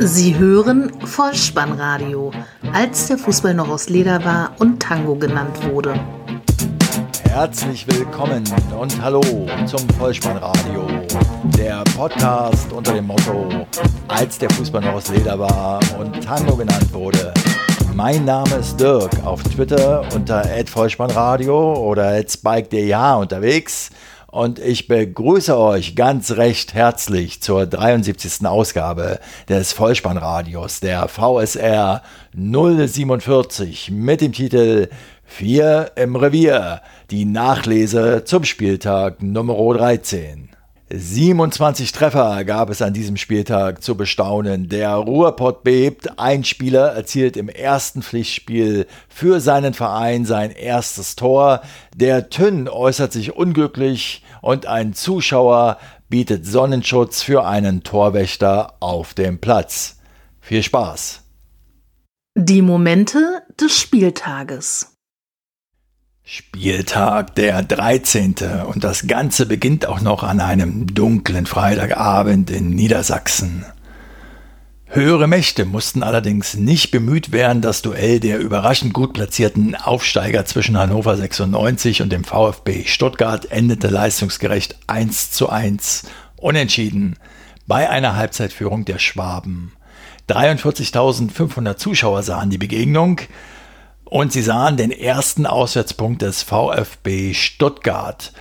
Sie hören Vollspannradio, als der Fußball noch aus Leder war und Tango genannt wurde. Herzlich willkommen und hallo zum Vollspannradio, der Podcast unter dem Motto, als der Fußball noch aus Leder war und Tango genannt wurde. Mein Name ist Dirk, auf Twitter unter @vollspannradio oder @spike.ja unterwegs und ich begrüße euch ganz recht herzlich zur 73. Ausgabe des Vollspannradios der VSR 047 mit dem Titel 4 im Revier, die Nachlese zum Spieltag Nummer 13. 27 Treffer gab es an diesem Spieltag zu bestaunen. Der Ruhrpott bebt. Ein Spieler erzielt im ersten Pflichtspiel für seinen Verein sein erstes Tor. Der Tünn äußert sich unglücklich und ein Zuschauer bietet Sonnenschutz für einen Torwächter auf dem Platz. Viel Spaß! Die Momente des Spieltages. Spieltag der 13. und das Ganze beginnt auch noch an einem dunklen Freitagabend in Niedersachsen. Höhere Mächte mussten allerdings nicht bemüht werden, das Duell der überraschend gut platzierten Aufsteiger zwischen Hannover 96 und dem VfB Stuttgart endete leistungsgerecht 1 zu 1 unentschieden bei einer Halbzeitführung der Schwaben. 43.500 Zuschauer sahen die Begegnung, und sie sahen den ersten Auswärtspunkt des VfB Stuttgart.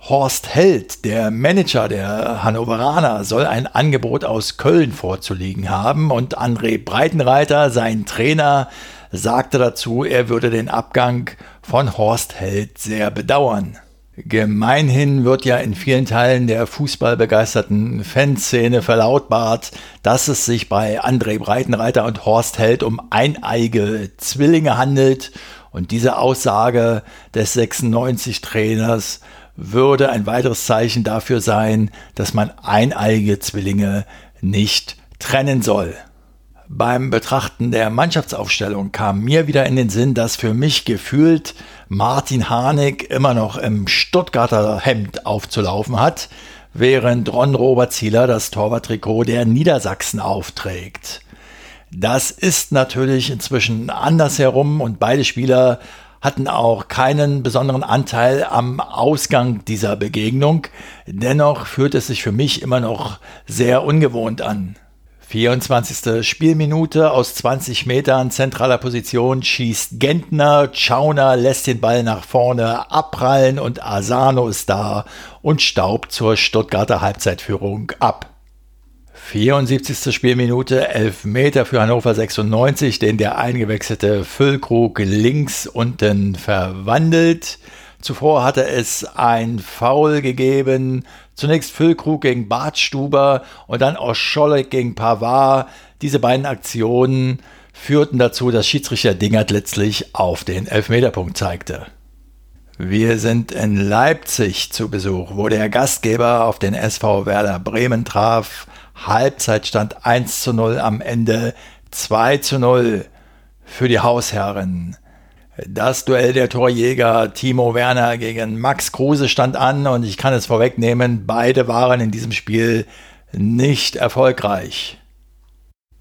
Horst Held, der Manager der Hannoveraner, soll ein Angebot aus Köln vorzulegen haben und André Breitenreiter, sein Trainer, sagte dazu, er würde den Abgang von Horst Held sehr bedauern. Gemeinhin wird ja in vielen Teilen der fußballbegeisterten Fanszene verlautbart, dass es sich bei André Breitenreiter und Horst Held um eineige Zwillinge handelt und diese Aussage des 96-Trainers würde ein weiteres Zeichen dafür sein, dass man eineige Zwillinge nicht trennen soll. Beim Betrachten der Mannschaftsaufstellung kam mir wieder in den Sinn, dass für mich gefühlt Martin Harnik immer noch im Stuttgarter Hemd aufzulaufen hat, während Ron Robert Zieler das Torwarttrikot der Niedersachsen aufträgt. Das ist natürlich inzwischen andersherum und beide Spieler hatten auch keinen besonderen Anteil am Ausgang dieser Begegnung. Dennoch fühlt es sich für mich immer noch sehr ungewohnt an. 24. Spielminute aus 20 Metern zentraler Position schießt Gentner, Schauner lässt den Ball nach vorne abprallen und Asano ist da und staubt zur Stuttgarter Halbzeitführung ab. 74. Spielminute, 11 Meter für Hannover 96, den der eingewechselte Füllkrug links unten verwandelt. Zuvor hatte es ein Foul gegeben Zunächst Füllkrug gegen Bartstuber und dann Oscholek gegen Pavard. Diese beiden Aktionen führten dazu, dass Schiedsrichter Dingert letztlich auf den Elfmeterpunkt zeigte. Wir sind in Leipzig zu Besuch, wo der Gastgeber auf den SV Werder Bremen traf. Halbzeitstand 1 zu 0, am Ende 2 zu 0 für die Hausherren. Das Duell der Torjäger Timo Werner gegen Max Kruse stand an und ich kann es vorwegnehmen, beide waren in diesem Spiel nicht erfolgreich.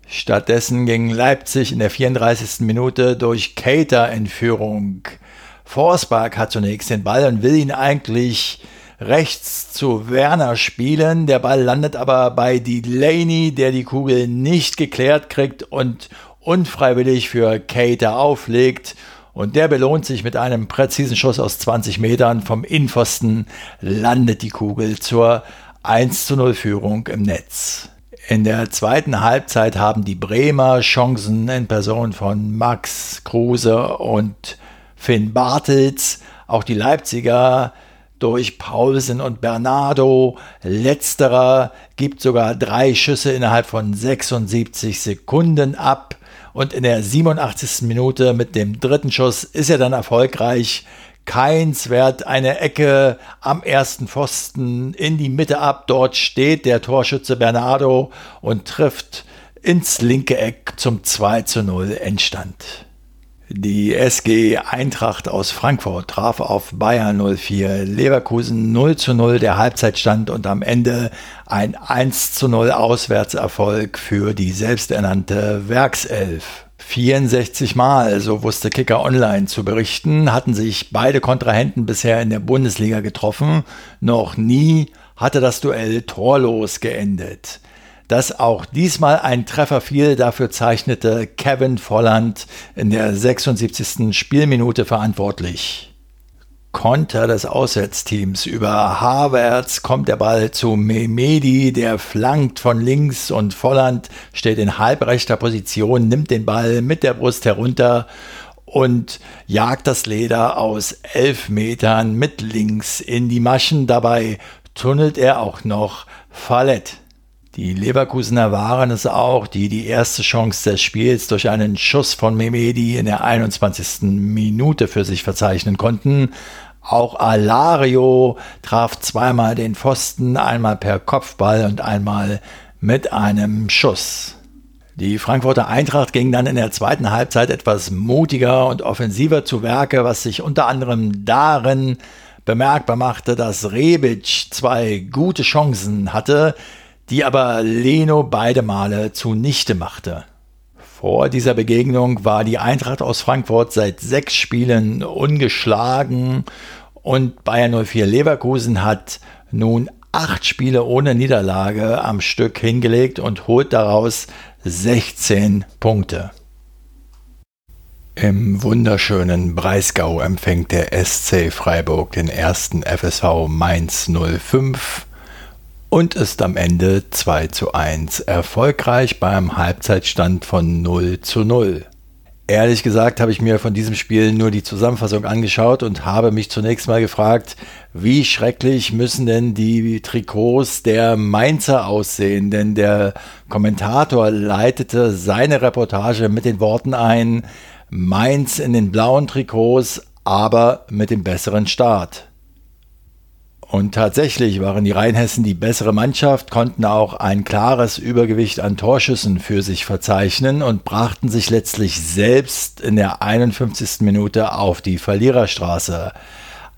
Stattdessen ging Leipzig in der 34. Minute durch Cater in Führung. Forsberg hat zunächst den Ball und will ihn eigentlich rechts zu Werner spielen. Der Ball landet aber bei Delaney, der die Kugel nicht geklärt kriegt und unfreiwillig für Cater auflegt und der belohnt sich mit einem präzisen Schuss aus 20 Metern vom Innenpfosten, landet die Kugel zur 1 zu 0 Führung im Netz. In der zweiten Halbzeit haben die Bremer Chancen in Person von Max Kruse und Finn Bartels, auch die Leipziger durch Paulsen und Bernardo. Letzterer gibt sogar drei Schüsse innerhalb von 76 Sekunden ab. Und in der 87. Minute mit dem dritten Schuss ist er dann erfolgreich. Keins wehrt eine Ecke am ersten Pfosten in die Mitte ab. Dort steht der Torschütze Bernardo und trifft ins linke Eck zum 2 zu 0 Endstand. Die SG Eintracht aus Frankfurt traf auf Bayern 04, Leverkusen 0 zu 0 der Halbzeitstand und am Ende ein 1 zu 0 Auswärtserfolg für die selbsternannte Werkself. 64 Mal, so wusste Kicker Online zu berichten, hatten sich beide Kontrahenten bisher in der Bundesliga getroffen. Noch nie hatte das Duell torlos geendet. Dass auch diesmal ein Treffer fiel, dafür zeichnete Kevin Volland in der 76. Spielminute verantwortlich. Konter des Auswärtsteams. Über Havertz kommt der Ball zu Memedi, der flankt von links und Volland steht in halbrechter Position, nimmt den Ball mit der Brust herunter und jagt das Leder aus elf Metern mit links in die Maschen. Dabei tunnelt er auch noch Fallett. Die Leverkusener waren es auch, die die erste Chance des Spiels durch einen Schuss von Memedi in der 21. Minute für sich verzeichnen konnten. Auch Alario traf zweimal den Pfosten, einmal per Kopfball und einmal mit einem Schuss. Die Frankfurter Eintracht ging dann in der zweiten Halbzeit etwas mutiger und offensiver zu Werke, was sich unter anderem darin bemerkbar machte, dass Rebic zwei gute Chancen hatte, die aber Leno beide Male zunichte machte. Vor dieser Begegnung war die Eintracht aus Frankfurt seit sechs Spielen ungeschlagen und Bayern 04 Leverkusen hat nun acht Spiele ohne Niederlage am Stück hingelegt und holt daraus 16 Punkte. Im wunderschönen Breisgau empfängt der SC Freiburg den ersten FSV Mainz 05 und ist am Ende 2 zu 1 erfolgreich beim Halbzeitstand von 0 zu 0. Ehrlich gesagt habe ich mir von diesem Spiel nur die Zusammenfassung angeschaut und habe mich zunächst mal gefragt, wie schrecklich müssen denn die Trikots der Mainzer aussehen? Denn der Kommentator leitete seine Reportage mit den Worten ein, Mainz in den blauen Trikots, aber mit dem besseren Start. Und tatsächlich waren die Rheinhessen die bessere Mannschaft, konnten auch ein klares Übergewicht an Torschüssen für sich verzeichnen und brachten sich letztlich selbst in der 51. Minute auf die Verliererstraße.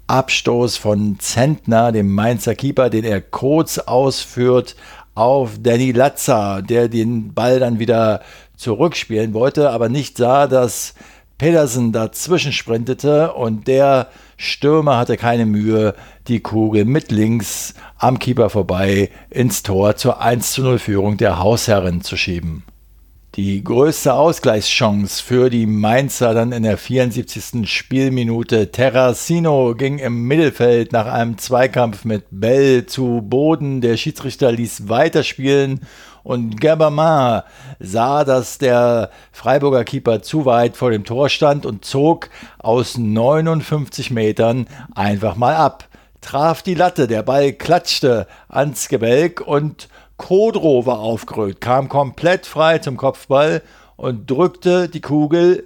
Abstoß von Zentner, dem Mainzer Keeper, den er kurz ausführt auf Danny Latza, der den Ball dann wieder zurückspielen wollte, aber nicht sah, dass Pedersen dazwischen sprintete und der Stürmer hatte keine Mühe, die Kugel mit links am Keeper vorbei ins Tor zur 1 zu 0 Führung der Hausherren zu schieben. Die größte Ausgleichschance für die Mainzer dann in der 74. Spielminute. Terracino ging im Mittelfeld nach einem Zweikampf mit Bell zu Boden. Der Schiedsrichter ließ weiterspielen und Gerbermann sah, dass der Freiburger Keeper zu weit vor dem Tor stand und zog aus 59 Metern einfach mal ab. Traf die Latte, der Ball klatschte ans Gebälk und Kodro war aufgerückt, kam komplett frei zum Kopfball und drückte die Kugel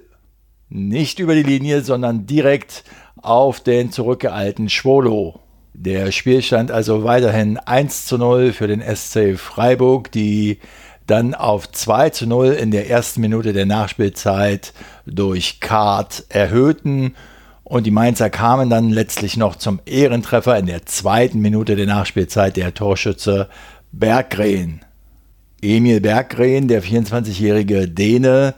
nicht über die Linie, sondern direkt auf den zurückgeeilten Schwolo. Der Spielstand also weiterhin 1 zu 0 für den SC Freiburg, die dann auf 2 zu 0 in der ersten Minute der Nachspielzeit durch Kart erhöhten. Und die Mainzer kamen dann letztlich noch zum Ehrentreffer in der zweiten Minute der Nachspielzeit der Torschütze Berggren. Emil Berggren, der 24-jährige Däne,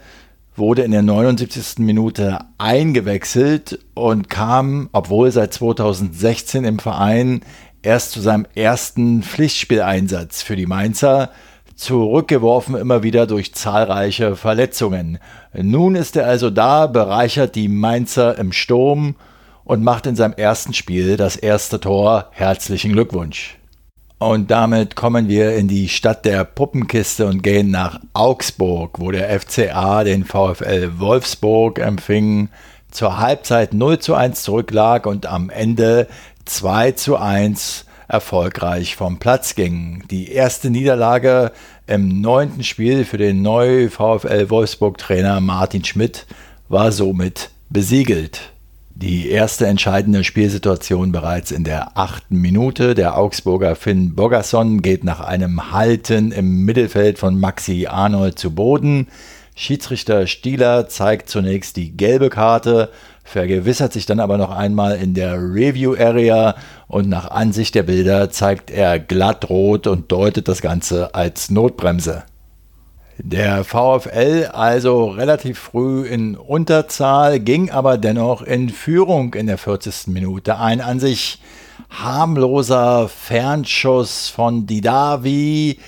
wurde in der 79. Minute eingewechselt und kam, obwohl seit 2016 im Verein, erst zu seinem ersten Pflichtspieleinsatz für die Mainzer, zurückgeworfen immer wieder durch zahlreiche Verletzungen. Nun ist er also da, bereichert die Mainzer im Sturm und macht in seinem ersten Spiel das erste Tor. Herzlichen Glückwunsch. Und damit kommen wir in die Stadt der Puppenkiste und gehen nach Augsburg, wo der FCA den VfL Wolfsburg empfing, zur Halbzeit 0 zu 1 zurücklag und am Ende 2 zu 1 erfolgreich vom Platz ging. Die erste Niederlage im neunten Spiel für den neuen VfL Wolfsburg Trainer Martin Schmidt war somit besiegelt. Die erste entscheidende Spielsituation bereits in der achten Minute. Der Augsburger Finn Bogerson geht nach einem Halten im Mittelfeld von Maxi Arnold zu Boden. Schiedsrichter Stieler zeigt zunächst die gelbe Karte, vergewissert sich dann aber noch einmal in der Review Area und nach Ansicht der Bilder zeigt er glatt rot und deutet das Ganze als Notbremse. Der VfL also relativ früh in Unterzahl, ging aber dennoch in Führung in der 40. Minute. Ein an sich harmloser Fernschuss von Didavi,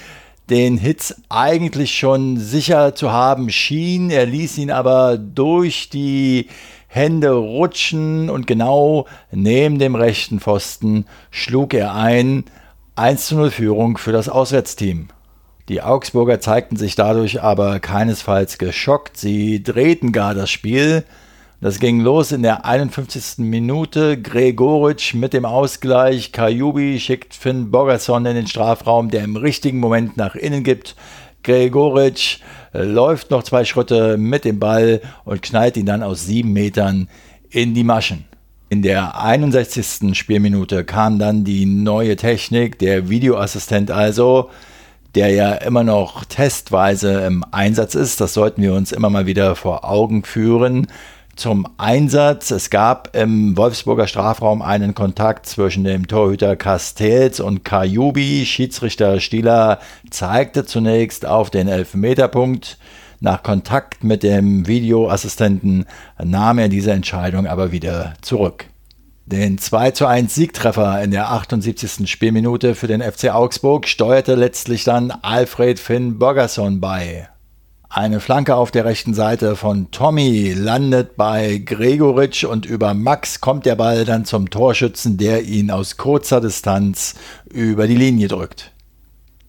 den Hitz eigentlich schon sicher zu haben schien. Er ließ ihn aber durch die Hände rutschen und genau neben dem rechten Pfosten schlug er ein. 1 zu 0 Führung für das Auswärtsteam. Die Augsburger zeigten sich dadurch aber keinesfalls geschockt. Sie drehten gar das Spiel. Das ging los in der 51. Minute. Gregoritsch mit dem Ausgleich. Kajubi schickt Finn Bogerson in den Strafraum, der im richtigen Moment nach innen gibt. Gregoritsch äh, läuft noch zwei Schritte mit dem Ball und knallt ihn dann aus sieben Metern in die Maschen. In der 61. Spielminute kam dann die neue Technik, der Videoassistent also der ja immer noch testweise im Einsatz ist. Das sollten wir uns immer mal wieder vor Augen führen. Zum Einsatz. Es gab im Wolfsburger Strafraum einen Kontakt zwischen dem Torhüter Castells und Kajubi. Schiedsrichter Stieler zeigte zunächst auf den Elfmeterpunkt. Nach Kontakt mit dem Videoassistenten nahm er diese Entscheidung aber wieder zurück. Den 2 zu 1 Siegtreffer in der 78. Spielminute für den FC Augsburg steuerte letztlich dann Alfred Finn Borgerson bei. Eine Flanke auf der rechten Seite von Tommy landet bei Gregoritsch und über Max kommt der Ball dann zum Torschützen, der ihn aus kurzer Distanz über die Linie drückt.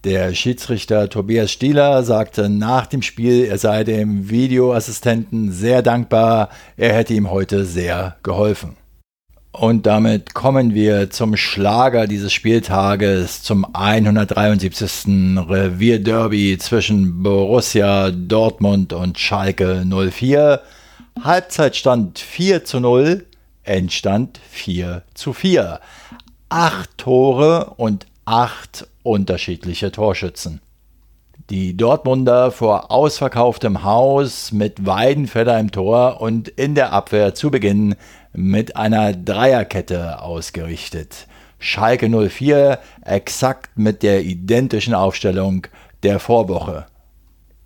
Der Schiedsrichter Tobias Stieler sagte nach dem Spiel, er sei dem Videoassistenten sehr dankbar, er hätte ihm heute sehr geholfen. Und damit kommen wir zum Schlager dieses Spieltages, zum 173. Revierderby zwischen Borussia Dortmund und Schalke 04. Halbzeitstand 4 zu 0, Endstand 4 zu 4. Acht Tore und acht unterschiedliche Torschützen. Die Dortmunder vor ausverkauftem Haus mit Weidenfeller im Tor und in der Abwehr zu Beginn mit einer Dreierkette ausgerichtet. Schalke 04 exakt mit der identischen Aufstellung der Vorwoche.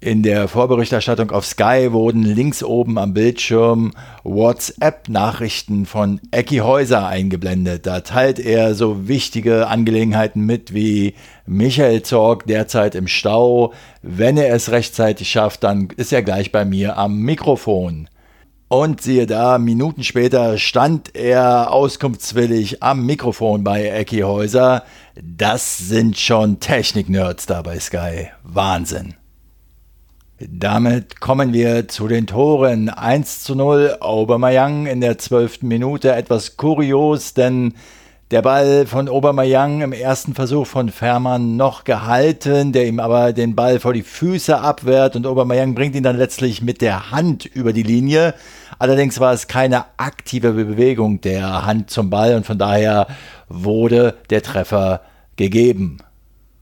In der Vorberichterstattung auf Sky wurden links oben am Bildschirm WhatsApp-Nachrichten von Ecki Häuser eingeblendet. Da teilt er so wichtige Angelegenheiten mit wie Michael Zorg derzeit im Stau. Wenn er es rechtzeitig schafft, dann ist er gleich bei mir am Mikrofon. Und siehe da, Minuten später stand er auskunftswillig am Mikrofon bei Ecki Häuser. Das sind schon Technik-Nerds da bei Sky. Wahnsinn. Damit kommen wir zu den Toren. 1 zu 0 Aubameyang in der zwölften Minute. Etwas kurios, denn der Ball von Aubameyang im ersten Versuch von Fährmann noch gehalten, der ihm aber den Ball vor die Füße abwehrt und Aubameyang bringt ihn dann letztlich mit der Hand über die Linie. Allerdings war es keine aktive Bewegung der Hand zum Ball und von daher wurde der Treffer gegeben.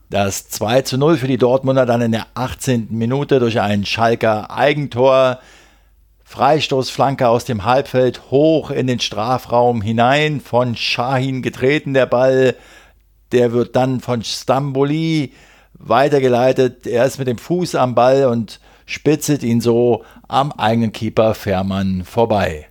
Das 2 zu 0 für die Dortmunder dann in der 18. Minute durch ein Schalker Eigentor. Freistoßflanke aus dem Halbfeld hoch in den Strafraum hinein, von Shahin getreten der Ball. Der wird dann von Stamboli weitergeleitet. Er ist mit dem Fuß am Ball und spitzelt ihn so am eigenen Keeper Fährmann vorbei.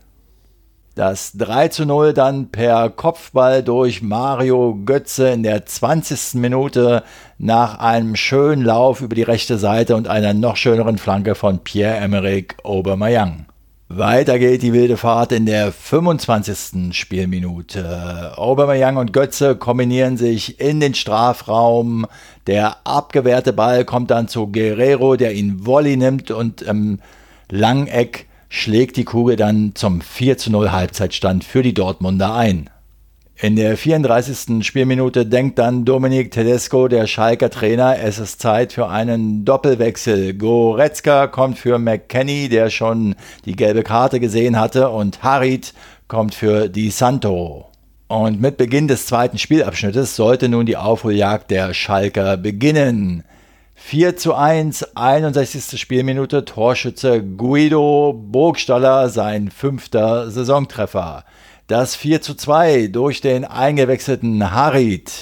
Das 3 zu 0 dann per Kopfball durch Mario Götze in der 20. Minute nach einem schönen Lauf über die rechte Seite und einer noch schöneren Flanke von Pierre-Emerick Aubameyang. Weiter geht die wilde Fahrt in der 25. Spielminute. Aubameyang und Götze kombinieren sich in den Strafraum. Der abgewehrte Ball kommt dann zu Guerrero, der ihn Volley nimmt und im Langeck schlägt die Kugel dann zum 4 zu 0 Halbzeitstand für die Dortmunder ein. In der 34. Spielminute denkt dann Dominik Tedesco, der Schalker Trainer, es ist Zeit für einen Doppelwechsel. Goretzka kommt für McKenny, der schon die gelbe Karte gesehen hatte, und Harit kommt für Di Santo. Und mit Beginn des zweiten Spielabschnittes sollte nun die Aufholjagd der Schalker beginnen. 4 zu 1, 61. Spielminute, Torschütze Guido Burgstaller, sein fünfter Saisontreffer. Das 4 zu 2 durch den eingewechselten Harit.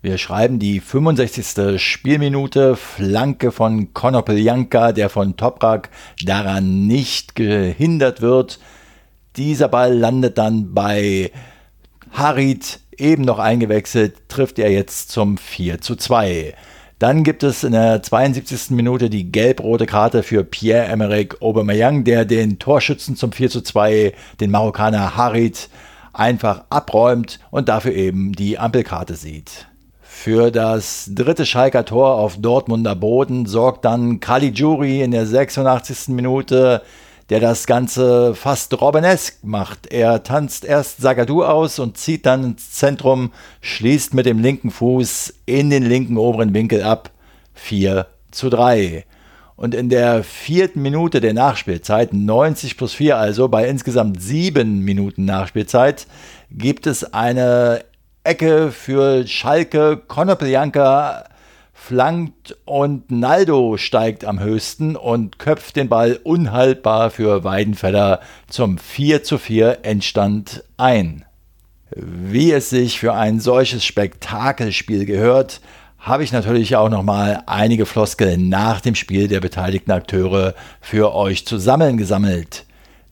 Wir schreiben die 65. Spielminute, Flanke von Konopeljanka, der von Toprak daran nicht gehindert wird. Dieser Ball landet dann bei Harit, eben noch eingewechselt, trifft er jetzt zum 4 zu 2. Dann gibt es in der 72. Minute die gelb-rote Karte für Pierre-Emerick Aubameyang, der den Torschützen zum 4 zu 2, den Marokkaner Harit, einfach abräumt und dafür eben die Ampelkarte sieht. Für das dritte Schalker Tor auf Dortmunder Boden sorgt dann Caligiuri in der 86. Minute der das Ganze fast Robbenesk macht. Er tanzt erst Sagadu aus und zieht dann ins Zentrum, schließt mit dem linken Fuß in den linken oberen Winkel ab. 4 zu 3. Und in der vierten Minute der Nachspielzeit, 90 plus 4 also, bei insgesamt sieben Minuten Nachspielzeit, gibt es eine Ecke für Schalke. Konopeljanka flankt und Naldo steigt am höchsten und köpft den Ball unhaltbar für Weidenfeller zum 4 zu 4 Endstand ein. Wie es sich für ein solches Spektakelspiel gehört, habe ich natürlich auch nochmal einige Floskeln nach dem Spiel der beteiligten Akteure für euch zusammengesammelt.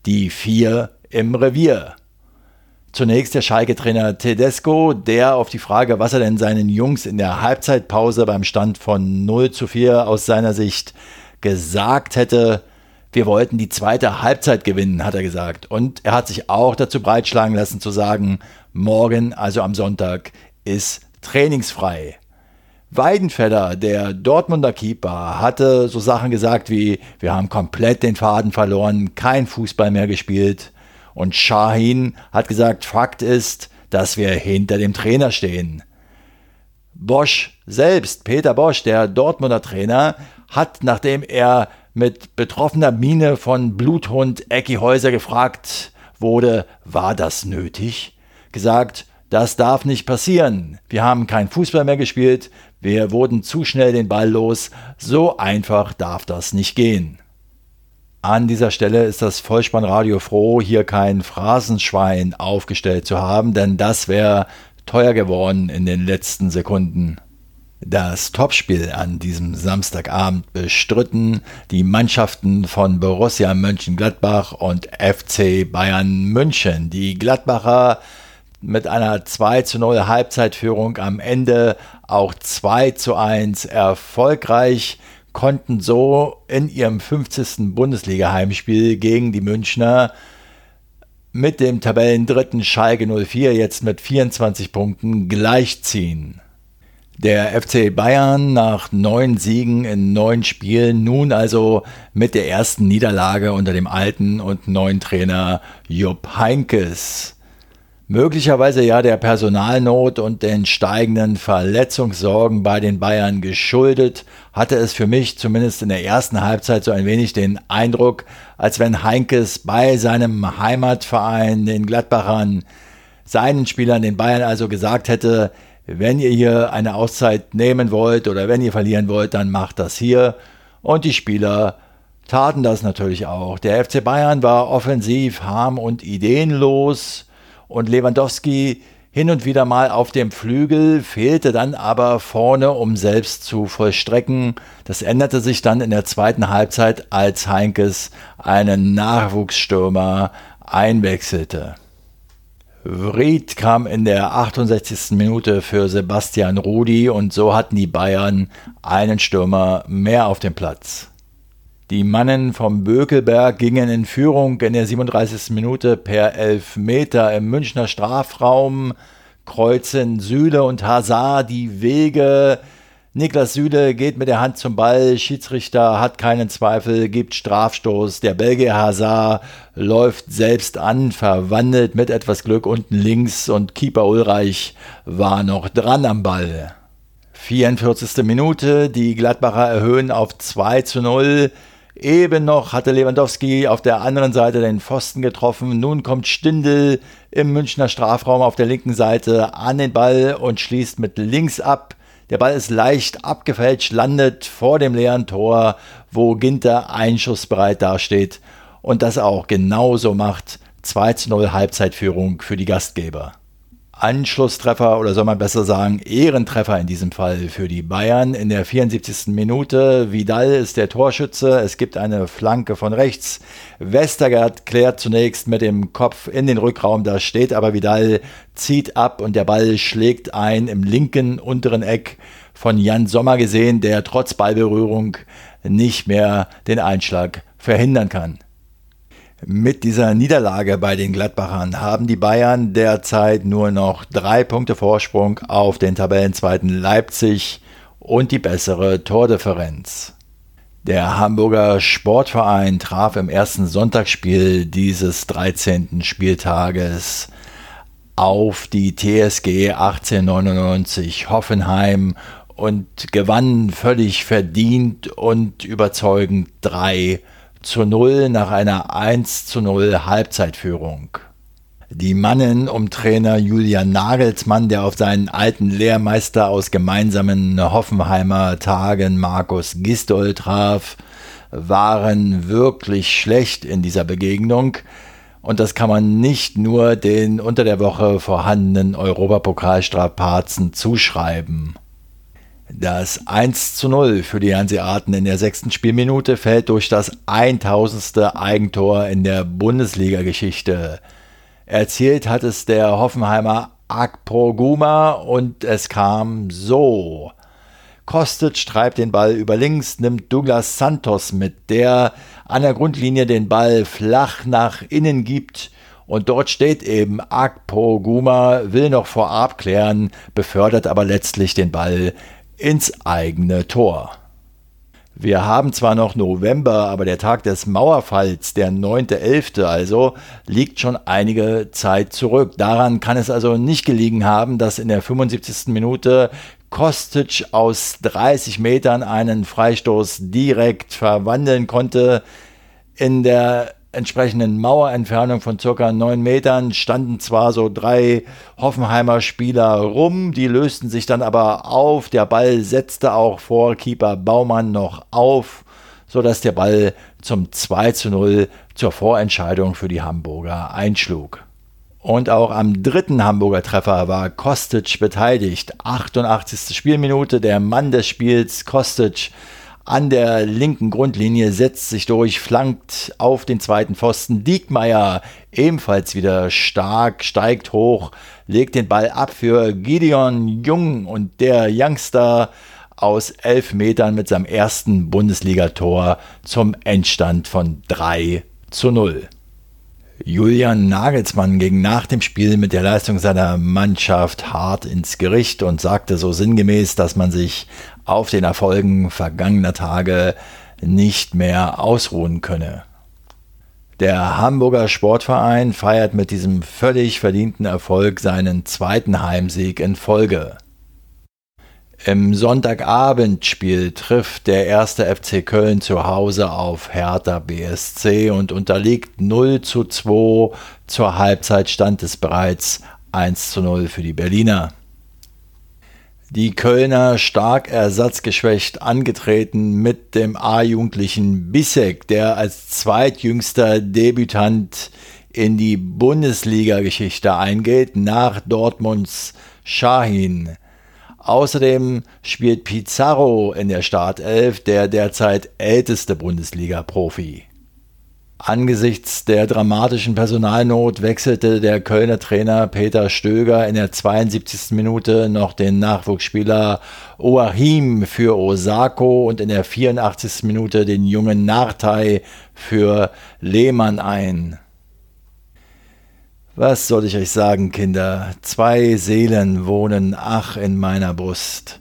Die vier im Revier. Zunächst der Schalke-Trainer Tedesco, der auf die Frage, was er denn seinen Jungs in der Halbzeitpause beim Stand von 0 zu 4 aus seiner Sicht gesagt hätte, wir wollten die zweite Halbzeit gewinnen, hat er gesagt. Und er hat sich auch dazu breitschlagen lassen zu sagen, morgen, also am Sonntag, ist trainingsfrei. Weidenfeller, der Dortmunder Keeper, hatte so Sachen gesagt wie, wir haben komplett den Faden verloren, kein Fußball mehr gespielt. Und Shahin hat gesagt, Fakt ist, dass wir hinter dem Trainer stehen. Bosch selbst, Peter Bosch, der Dortmunder Trainer, hat, nachdem er mit betroffener Miene von Bluthund Ecki Häuser gefragt wurde, war das nötig? Gesagt, das darf nicht passieren. Wir haben kein Fußball mehr gespielt, wir wurden zu schnell den Ball los, so einfach darf das nicht gehen. An dieser Stelle ist das Vollspannradio froh, hier kein Phrasenschwein aufgestellt zu haben, denn das wäre teuer geworden in den letzten Sekunden. Das Topspiel an diesem Samstagabend bestritten die Mannschaften von Borussia Mönchengladbach und FC Bayern München. Die Gladbacher mit einer 2 zu 0 Halbzeitführung am Ende auch 2 zu 1 erfolgreich konnten so in ihrem 50. Bundesliga-Heimspiel gegen die Münchner mit dem Tabellendritten Schalke 04 jetzt mit 24 Punkten gleichziehen. Der FC Bayern nach neun Siegen in neun Spielen nun also mit der ersten Niederlage unter dem alten und neuen Trainer Jupp Heinkes. Möglicherweise ja der Personalnot und den steigenden Verletzungssorgen bei den Bayern geschuldet, hatte es für mich zumindest in der ersten Halbzeit so ein wenig den Eindruck, als wenn Heinkes bei seinem Heimatverein, den Gladbachern, seinen Spielern, den Bayern also gesagt hätte, wenn ihr hier eine Auszeit nehmen wollt oder wenn ihr verlieren wollt, dann macht das hier. Und die Spieler taten das natürlich auch. Der FC Bayern war offensiv, harm und ideenlos und Lewandowski hin und wieder mal auf dem Flügel, fehlte dann aber vorne, um selbst zu vollstrecken. Das änderte sich dann in der zweiten Halbzeit, als Heinkes einen Nachwuchsstürmer einwechselte. Vried kam in der 68. Minute für Sebastian Rudi und so hatten die Bayern einen Stürmer mehr auf dem Platz. Die Mannen vom Bökelberg gingen in Führung in der 37. Minute per Elfmeter im Münchner Strafraum, kreuzen Süle und Hazard die Wege. Niklas Süle geht mit der Hand zum Ball, Schiedsrichter hat keinen Zweifel, gibt Strafstoß. Der Belgier Hazard läuft selbst an, verwandelt mit etwas Glück unten links und Keeper Ulreich war noch dran am Ball. 44. Minute, die Gladbacher erhöhen auf 2 zu 0. Eben noch hatte Lewandowski auf der anderen Seite den Pfosten getroffen. Nun kommt Stindl im Münchner Strafraum auf der linken Seite an den Ball und schließt mit links ab. Der Ball ist leicht abgefälscht, landet vor dem leeren Tor, wo Ginter einschussbereit dasteht und das auch genauso macht. 2 zu 0 Halbzeitführung für die Gastgeber. Anschlusstreffer oder soll man besser sagen Ehrentreffer in diesem Fall für die Bayern in der 74. Minute. Vidal ist der Torschütze. Es gibt eine Flanke von rechts. Westergaard klärt zunächst mit dem Kopf in den Rückraum. Da steht aber Vidal, zieht ab und der Ball schlägt ein im linken unteren Eck von Jan Sommer gesehen, der trotz Ballberührung nicht mehr den Einschlag verhindern kann. Mit dieser Niederlage bei den Gladbachern haben die Bayern derzeit nur noch drei Punkte Vorsprung auf den Tabellenzweiten Leipzig und die bessere Tordifferenz. Der Hamburger Sportverein traf im ersten Sonntagsspiel dieses 13. Spieltages auf die TSG 1899 Hoffenheim und gewann völlig verdient und überzeugend 3 zu 0 nach einer 1 zu 0 Halbzeitführung. Die Mannen um Trainer Julian Nagelsmann, der auf seinen alten Lehrmeister aus gemeinsamen Hoffenheimer Tagen Markus Gistol traf, waren wirklich schlecht in dieser Begegnung. Und das kann man nicht nur den unter der Woche vorhandenen Europapokalstrapazen zuschreiben. Das 1 zu 0 für die Hanseaten in der sechsten Spielminute fällt durch das 1000. Eigentor in der Bundesliga-Geschichte. Erzielt hat es der Hoffenheimer Akpoguma und es kam so. Kostic treibt den Ball über links, nimmt Douglas Santos mit, der an der Grundlinie den Ball flach nach innen gibt und dort steht eben Akpoguma, will noch vorab klären, befördert aber letztlich den Ball ins eigene Tor. Wir haben zwar noch November, aber der Tag des Mauerfalls, der 9.11. also, liegt schon einige Zeit zurück. Daran kann es also nicht gelegen haben, dass in der 75. Minute Kostic aus 30 Metern einen Freistoß direkt verwandeln konnte. In der entsprechenden Mauerentfernung von circa neun Metern standen zwar so drei Hoffenheimer Spieler rum, die lösten sich dann aber auf. Der Ball setzte auch vor Keeper Baumann noch auf, sodass der Ball zum 2 zu 0 zur Vorentscheidung für die Hamburger einschlug. Und auch am dritten Hamburger Treffer war Kostic beteiligt. 88. Spielminute, der Mann des Spiels, Kostic, an der linken Grundlinie, setzt sich durch, flankt auf den zweiten Pfosten. Diekmeyer ebenfalls wieder stark, steigt hoch, legt den Ball ab für Gideon Jung und der Youngster aus elf Metern mit seinem ersten Bundesligator zum Endstand von 3 zu 0. Julian Nagelsmann ging nach dem Spiel mit der Leistung seiner Mannschaft hart ins Gericht und sagte so sinngemäß, dass man sich auf den Erfolgen vergangener Tage nicht mehr ausruhen könne. Der Hamburger Sportverein feiert mit diesem völlig verdienten Erfolg seinen zweiten Heimsieg in Folge. Im Sonntagabendspiel trifft der erste FC Köln zu Hause auf Hertha BSC und unterliegt 0 zu 2. Zur Halbzeit stand es bereits 1 zu 0 für die Berliner. Die Kölner stark ersatzgeschwächt angetreten mit dem A-Jugendlichen Bissek, der als zweitjüngster Debütant in die Bundesliga-Geschichte eingeht, nach Dortmunds Shahin. Außerdem spielt Pizarro in der Startelf, der derzeit älteste Bundesliga-Profi. Angesichts der dramatischen Personalnot wechselte der Kölner Trainer Peter Stöger in der 72. Minute noch den Nachwuchsspieler Oahim für Osako und in der 84. Minute den jungen Nartei für Lehmann ein. Was soll ich euch sagen, Kinder? Zwei Seelen wohnen ach in meiner Brust.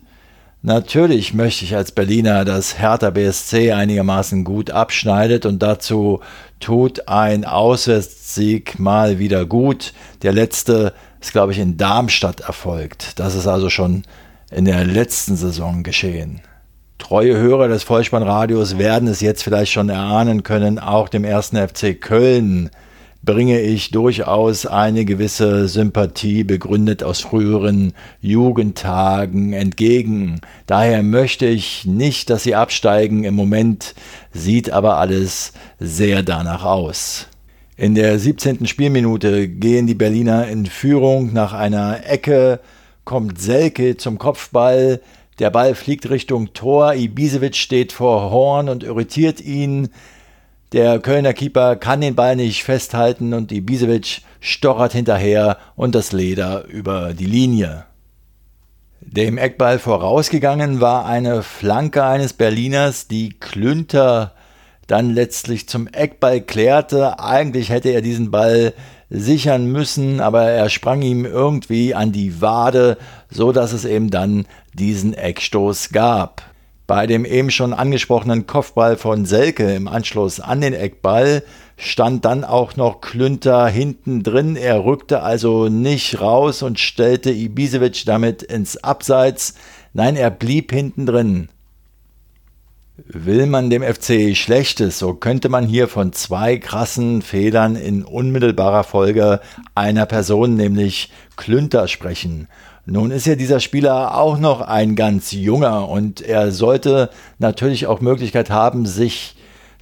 Natürlich möchte ich als Berliner, dass Hertha BSC einigermaßen gut abschneidet und dazu tut ein Auswärtssieg mal wieder gut. Der letzte ist, glaube ich, in Darmstadt erfolgt. Das ist also schon in der letzten Saison geschehen. Treue Hörer des Vollspannradios werden es jetzt vielleicht schon erahnen können, auch dem ersten FC Köln bringe ich durchaus eine gewisse Sympathie, begründet aus früheren Jugendtagen, entgegen. Daher möchte ich nicht, dass sie absteigen. Im Moment sieht aber alles sehr danach aus. In der 17. Spielminute gehen die Berliner in Führung. Nach einer Ecke kommt Selke zum Kopfball. Der Ball fliegt Richtung Tor. Ibisevic steht vor Horn und irritiert ihn. Der Kölner Keeper kann den Ball nicht festhalten und Ibisevic stochert hinterher und das Leder über die Linie. Dem Eckball vorausgegangen war eine Flanke eines Berliners, die Klünter dann letztlich zum Eckball klärte. Eigentlich hätte er diesen Ball sichern müssen, aber er sprang ihm irgendwie an die Wade, so dass es eben dann diesen Eckstoß gab. Bei dem eben schon angesprochenen Kopfball von Selke im Anschluss an den Eckball stand dann auch noch Klünter hinten drin. Er rückte also nicht raus und stellte Ibisevic damit ins Abseits. Nein, er blieb hinten drin. Will man dem FC Schlechtes, so könnte man hier von zwei krassen Fehlern in unmittelbarer Folge einer Person, nämlich Klünter, sprechen. Nun ist ja dieser Spieler auch noch ein ganz junger und er sollte natürlich auch Möglichkeit haben, sich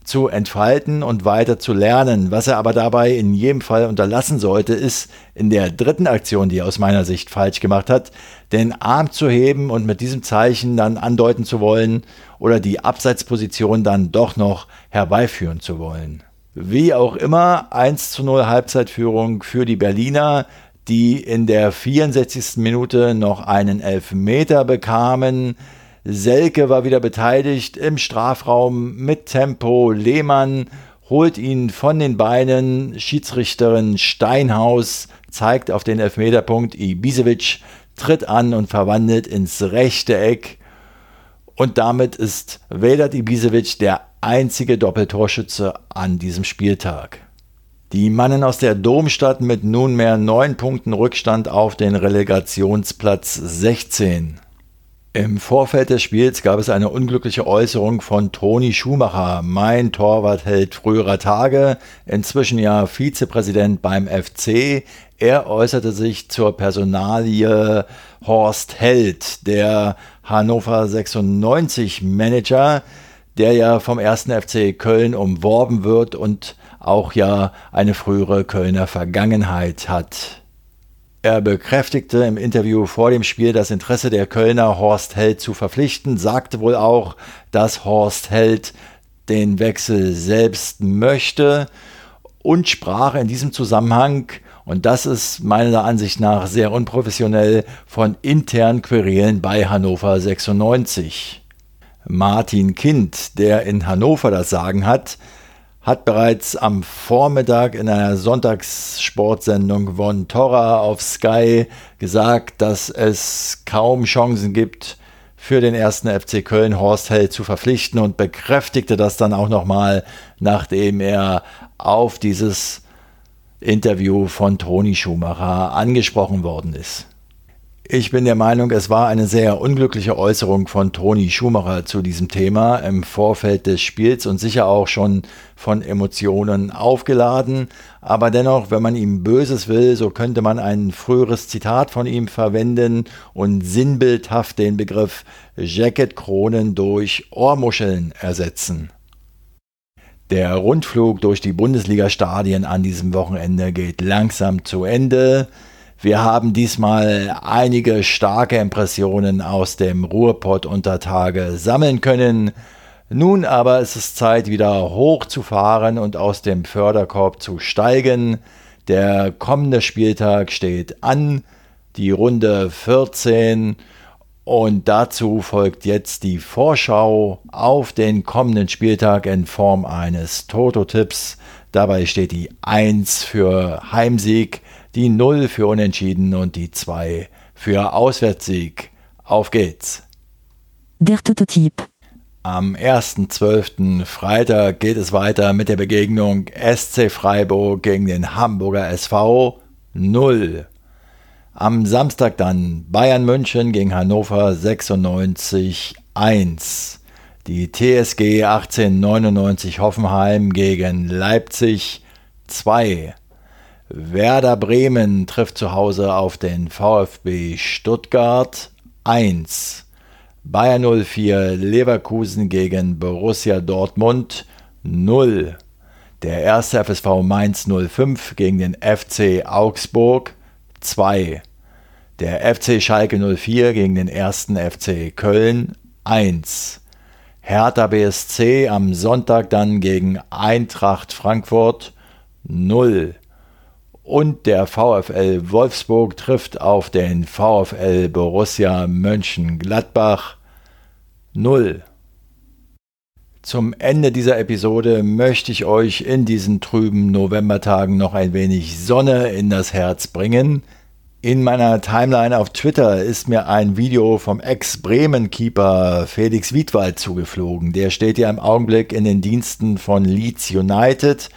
zu entfalten und weiter zu lernen. Was er aber dabei in jedem Fall unterlassen sollte, ist in der dritten Aktion, die er aus meiner Sicht falsch gemacht hat, den Arm zu heben und mit diesem Zeichen dann andeuten zu wollen oder die Abseitsposition dann doch noch herbeiführen zu wollen. Wie auch immer, 1 zu 0 Halbzeitführung für die Berliner die in der 64. Minute noch einen Elfmeter bekamen. Selke war wieder beteiligt im Strafraum mit Tempo. Lehmann holt ihn von den Beinen. Schiedsrichterin Steinhaus zeigt auf den Elfmeterpunkt. Ibisevic tritt an und verwandelt ins rechte Eck. Und damit ist Vedat Ibisevic der einzige Doppeltorschütze an diesem Spieltag. Die Mannen aus der Domstadt mit nunmehr neun Punkten Rückstand auf den Relegationsplatz 16. Im Vorfeld des Spiels gab es eine unglückliche Äußerung von Toni Schumacher, mein Torwartheld früherer Tage, inzwischen ja Vizepräsident beim FC. Er äußerte sich zur Personalie Horst Held, der Hannover 96 Manager, der ja vom ersten FC Köln umworben wird und auch ja eine frühere Kölner Vergangenheit hat. Er bekräftigte im Interview vor dem Spiel das Interesse der Kölner, Horst Held zu verpflichten, sagte wohl auch, dass Horst Held den Wechsel selbst möchte und sprach in diesem Zusammenhang, und das ist meiner Ansicht nach sehr unprofessionell, von internen Querelen bei Hannover 96. Martin Kind, der in Hannover das Sagen hat, hat bereits am Vormittag in einer Sonntagssportsendung von Torra auf Sky gesagt, dass es kaum Chancen gibt, für den ersten FC Köln Horst Held zu verpflichten und bekräftigte das dann auch nochmal, nachdem er auf dieses Interview von Toni Schumacher angesprochen worden ist. Ich bin der Meinung, es war eine sehr unglückliche Äußerung von Toni Schumacher zu diesem Thema im Vorfeld des Spiels und sicher auch schon von Emotionen aufgeladen. Aber dennoch, wenn man ihm Böses will, so könnte man ein früheres Zitat von ihm verwenden und sinnbildhaft den Begriff Jacketkronen durch Ohrmuscheln ersetzen. Der Rundflug durch die Bundesliga-Stadien an diesem Wochenende geht langsam zu Ende. Wir haben diesmal einige starke Impressionen aus dem Ruhrpott unter Tage sammeln können. Nun aber ist es Zeit, wieder hochzufahren und aus dem Förderkorb zu steigen. Der kommende Spieltag steht an, die Runde 14. Und dazu folgt jetzt die Vorschau auf den kommenden Spieltag in Form eines Toto-Tipps. Dabei steht die 1 für Heimsieg, die 0 für Unentschieden und die 2 für Auswärtssieg. Auf geht's! Der Tototyp. Am 1.12. Freitag geht es weiter mit der Begegnung SC Freiburg gegen den Hamburger SV 0. Am Samstag dann Bayern München gegen Hannover 96 1. Die TSG 1899 Hoffenheim gegen Leipzig 2. Werder Bremen trifft zu Hause auf den VfB Stuttgart 1. Bayern 04 Leverkusen gegen Borussia Dortmund 0. Der erste FSV Mainz 05 gegen den FC Augsburg 2. Der FC Schalke 04 gegen den ersten FC Köln 1. Hertha BSC am Sonntag dann gegen Eintracht Frankfurt 0. Und der VfL Wolfsburg trifft auf den VfL Borussia Mönchengladbach 0. Zum Ende dieser Episode möchte ich euch in diesen trüben Novembertagen noch ein wenig Sonne in das Herz bringen. In meiner Timeline auf Twitter ist mir ein Video vom Ex-Bremen-Keeper Felix Wiedwald zugeflogen. Der steht ja im Augenblick in den Diensten von Leeds United.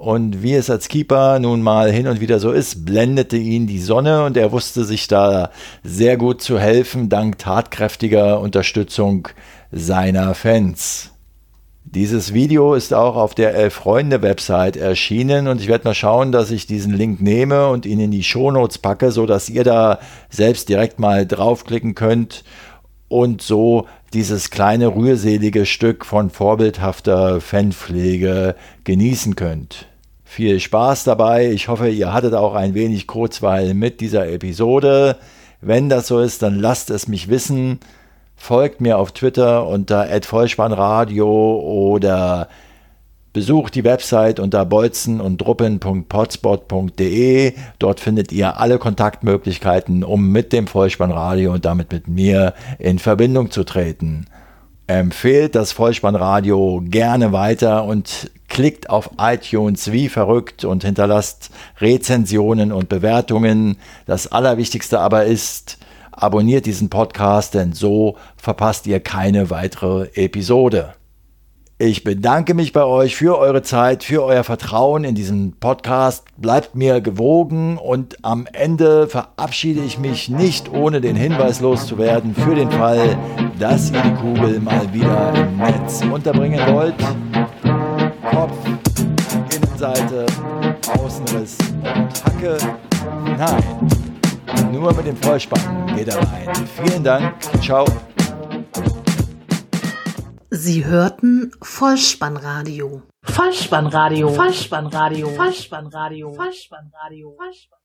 Und wie es als Keeper nun mal hin und wieder so ist, blendete ihn die Sonne und er wusste sich da sehr gut zu helfen, dank tatkräftiger Unterstützung seiner Fans. Dieses Video ist auch auf der Elf-Freunde-Website erschienen und ich werde mal schauen, dass ich diesen Link nehme und ihn in die Shownotes packe, sodass ihr da selbst direkt mal draufklicken könnt und so dieses kleine rührselige Stück von vorbildhafter Fanpflege genießen könnt. Viel Spaß dabei. Ich hoffe, ihr hattet auch ein wenig Kurzweil mit dieser Episode. Wenn das so ist, dann lasst es mich wissen. Folgt mir auf Twitter unter @vollspannradio oder besucht die Website unter bolzen und druppen.potspot.de. Dort findet ihr alle Kontaktmöglichkeiten, um mit dem Vollspannradio und damit mit mir in Verbindung zu treten. Empfehlt das Vollspannradio gerne weiter und klickt auf iTunes wie verrückt und hinterlasst Rezensionen und Bewertungen. Das Allerwichtigste aber ist, abonniert diesen Podcast, denn so verpasst ihr keine weitere Episode. Ich bedanke mich bei euch für eure Zeit, für euer Vertrauen in diesen Podcast. Bleibt mir gewogen und am Ende verabschiede ich mich nicht ohne den Hinweis loszuwerden für den Fall, dass ihr die Kugel mal wieder im Netz unterbringen wollt. Kopf, Innenseite, Außenriss und Hacke. Nein. Nur mit dem Vollspann geht er rein. Vielen Dank. Ciao. Sie hörten Vollspannradio. Vollspannradio. Vollspannradio. Vollspannradio. Vollspannradio. Vollspannradio.